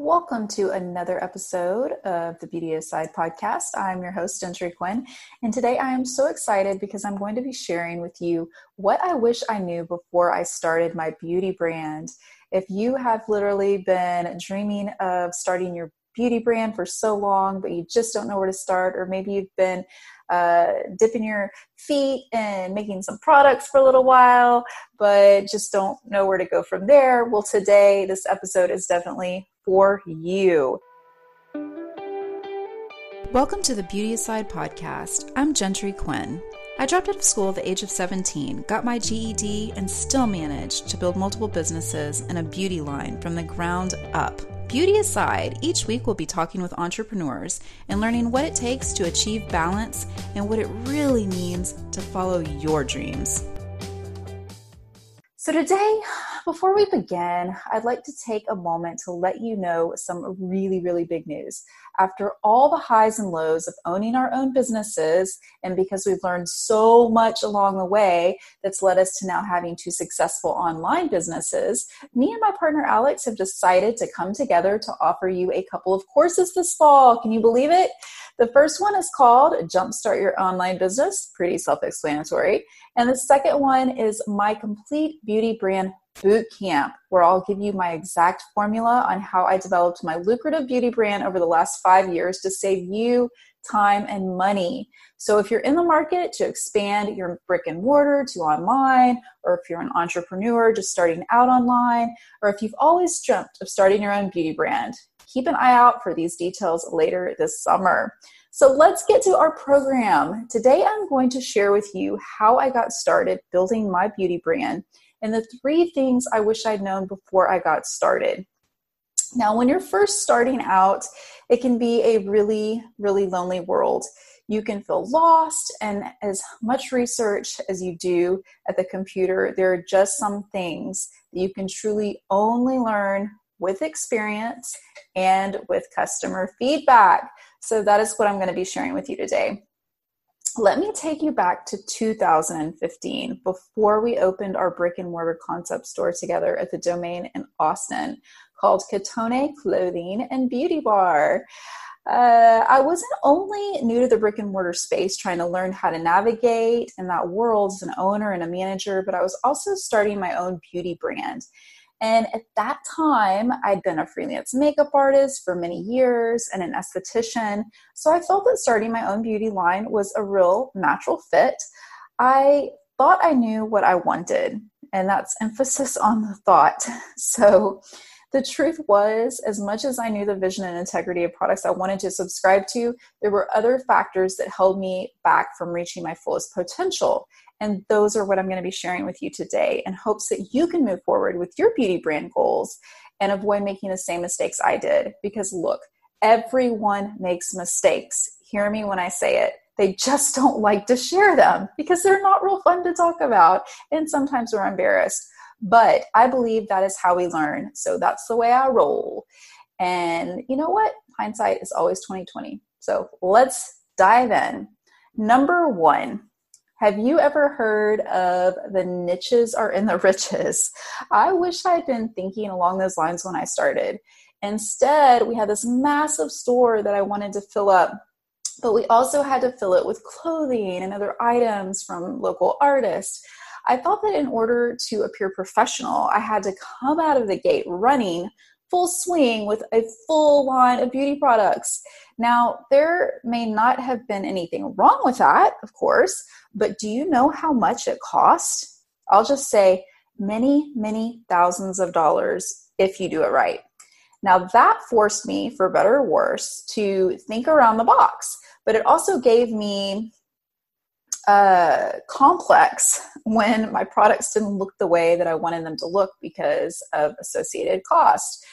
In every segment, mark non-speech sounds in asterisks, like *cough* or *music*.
Welcome to another episode of the Beauty Aside podcast. I'm your host, Gentry Quinn, and today I am so excited because I'm going to be sharing with you what I wish I knew before I started my beauty brand. If you have literally been dreaming of starting your beauty brand for so long, but you just don't know where to start, or maybe you've been uh, dipping your feet and making some products for a little while, but just don't know where to go from there. Well, today, this episode is definitely for you. Welcome to the Beauty Aside podcast. I'm Gentry Quinn. I dropped out of school at the age of 17, got my GED, and still managed to build multiple businesses and a beauty line from the ground up. Beauty aside, each week we'll be talking with entrepreneurs and learning what it takes to achieve balance and what it really means to follow your dreams. So, today, before we begin, I'd like to take a moment to let you know some really, really big news. After all the highs and lows of owning our own businesses, and because we've learned so much along the way that's led us to now having two successful online businesses, me and my partner Alex have decided to come together to offer you a couple of courses this fall. Can you believe it? The first one is called Jumpstart Your Online Business, pretty self explanatory. And the second one is My Complete Beauty Brand Boot Camp, where I'll give you my exact formula on how I developed my lucrative beauty brand over the last five years to save you time and money. So, if you're in the market to expand your brick and mortar to online, or if you're an entrepreneur just starting out online, or if you've always dreamt of starting your own beauty brand, keep an eye out for these details later this summer. So let's get to our program. Today I'm going to share with you how I got started building my beauty brand and the three things I wish I'd known before I got started. Now, when you're first starting out, it can be a really, really lonely world. You can feel lost, and as much research as you do at the computer, there are just some things that you can truly only learn with experience and with customer feedback. So, that is what I'm going to be sharing with you today. Let me take you back to 2015 before we opened our brick and mortar concept store together at the domain in Austin called Katone Clothing and Beauty Bar. Uh, I wasn't only new to the brick and mortar space trying to learn how to navigate in that world as an owner and a manager, but I was also starting my own beauty brand. And at that time, I'd been a freelance makeup artist for many years and an esthetician. So I felt that starting my own beauty line was a real natural fit. I thought I knew what I wanted, and that's emphasis *laughs* on the thought. So the truth was, as much as I knew the vision and integrity of products I wanted to subscribe to, there were other factors that held me back from reaching my fullest potential. And those are what I'm going to be sharing with you today in hopes that you can move forward with your beauty brand goals and avoid making the same mistakes I did. Because look, everyone makes mistakes. Hear me when I say it. They just don't like to share them because they're not real fun to talk about. And sometimes we're embarrassed. But I believe that is how we learn. So that's the way I roll. And you know what? Hindsight is always 2020. So let's dive in. Number one, have you ever heard of the niches are in the *laughs* riches? I wish I'd been thinking along those lines when I started. Instead, we had this massive store that I wanted to fill up, but we also had to fill it with clothing and other items from local artists. I thought that in order to appear professional, I had to come out of the gate running full swing with a full line of beauty products. Now, there may not have been anything wrong with that, of course, but do you know how much it cost? I'll just say many, many thousands of dollars if you do it right. Now, that forced me, for better or worse, to think around the box, but it also gave me uh, complex *laughs* when my products didn't look the way that I wanted them to look because of associated cost.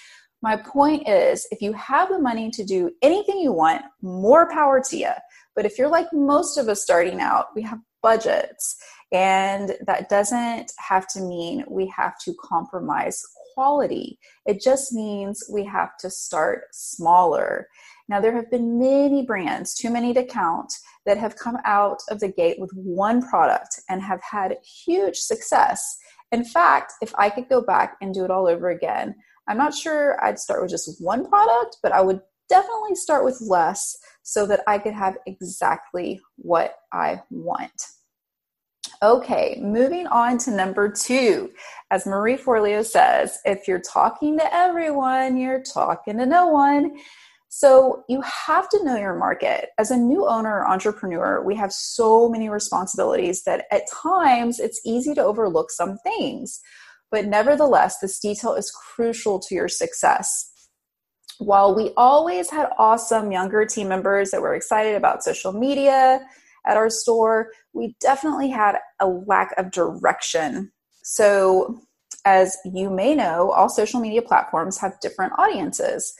My point is, if you have the money to do anything you want, more power to you. But if you're like most of us starting out, we have budgets, and that doesn't have to mean we have to compromise quality. It just means we have to start smaller. Now, there have been many brands, too many to count, that have come out of the gate with one product and have had huge success. In fact, if I could go back and do it all over again, I'm not sure I'd start with just one product, but I would definitely start with less so that I could have exactly what I want. Okay, moving on to number two. As Marie Forleo says, if you're talking to everyone, you're talking to no one. So you have to know your market. As a new owner or entrepreneur, we have so many responsibilities that at times it's easy to overlook some things. But nevertheless, this detail is crucial to your success. While we always had awesome younger team members that were excited about social media at our store, we definitely had a lack of direction. So, as you may know, all social media platforms have different audiences.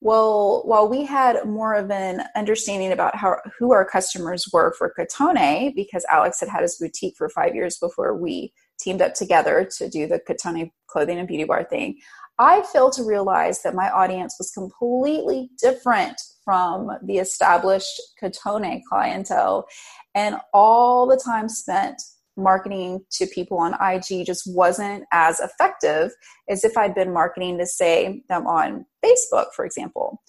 Well, while we had more of an understanding about how who our customers were for Cotone, because Alex had had his boutique for five years before we teamed up together to do the Cotone clothing and beauty bar thing, I failed to realize that my audience was completely different from the established Cotone clientele, and all the time spent marketing to people on IG just wasn't as effective as if I'd been marketing to say them on Facebook, for example,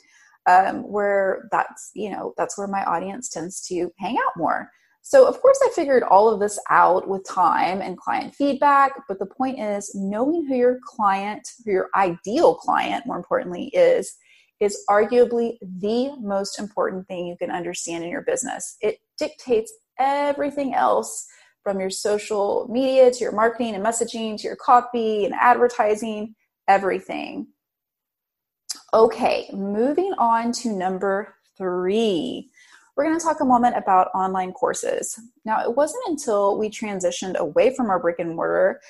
um, where that's you know that's where my audience tends to hang out more. So of course I figured all of this out with time and client feedback, but the point is knowing who your client, who your ideal client, more importantly, is is arguably the most important thing you can understand in your business. It dictates everything else from your social media to your marketing and messaging to your copy and advertising, everything. Okay, moving on to number three. We're going to talk a moment about online courses. Now, it wasn't until we transitioned away from our brick and mortar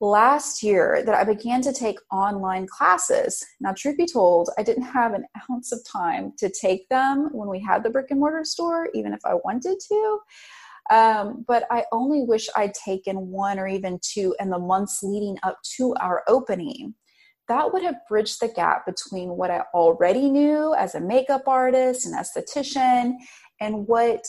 last year that I began to take online classes. Now, truth be told, I didn't have an ounce of time to take them when we had the brick and mortar store, even if I wanted to. Um, but I only wish I'd taken one or even two in the months leading up to our opening. That would have bridged the gap between what I already knew as a makeup artist and esthetician and what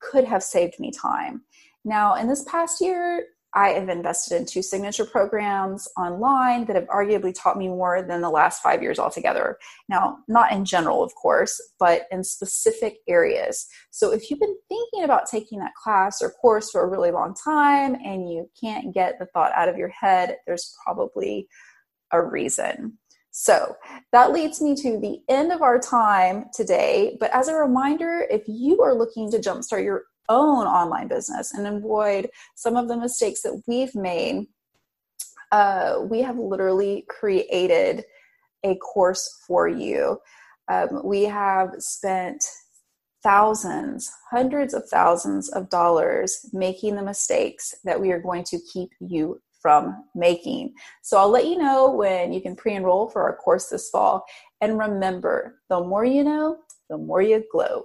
could have saved me time. Now, in this past year, I have invested in two signature programs online that have arguably taught me more than the last five years altogether. Now, not in general, of course, but in specific areas. So, if you've been thinking about taking that class or course for a really long time and you can't get the thought out of your head, there's probably a reason. So that leads me to the end of our time today. But as a reminder, if you are looking to jumpstart your own online business and avoid some of the mistakes that we've made, uh, we have literally created a course for you. Um, we have spent thousands, hundreds of thousands of dollars making the mistakes that we are going to keep you from making. So I'll let you know when you can pre enroll for our course this fall. And remember, the more you know, the more you glow.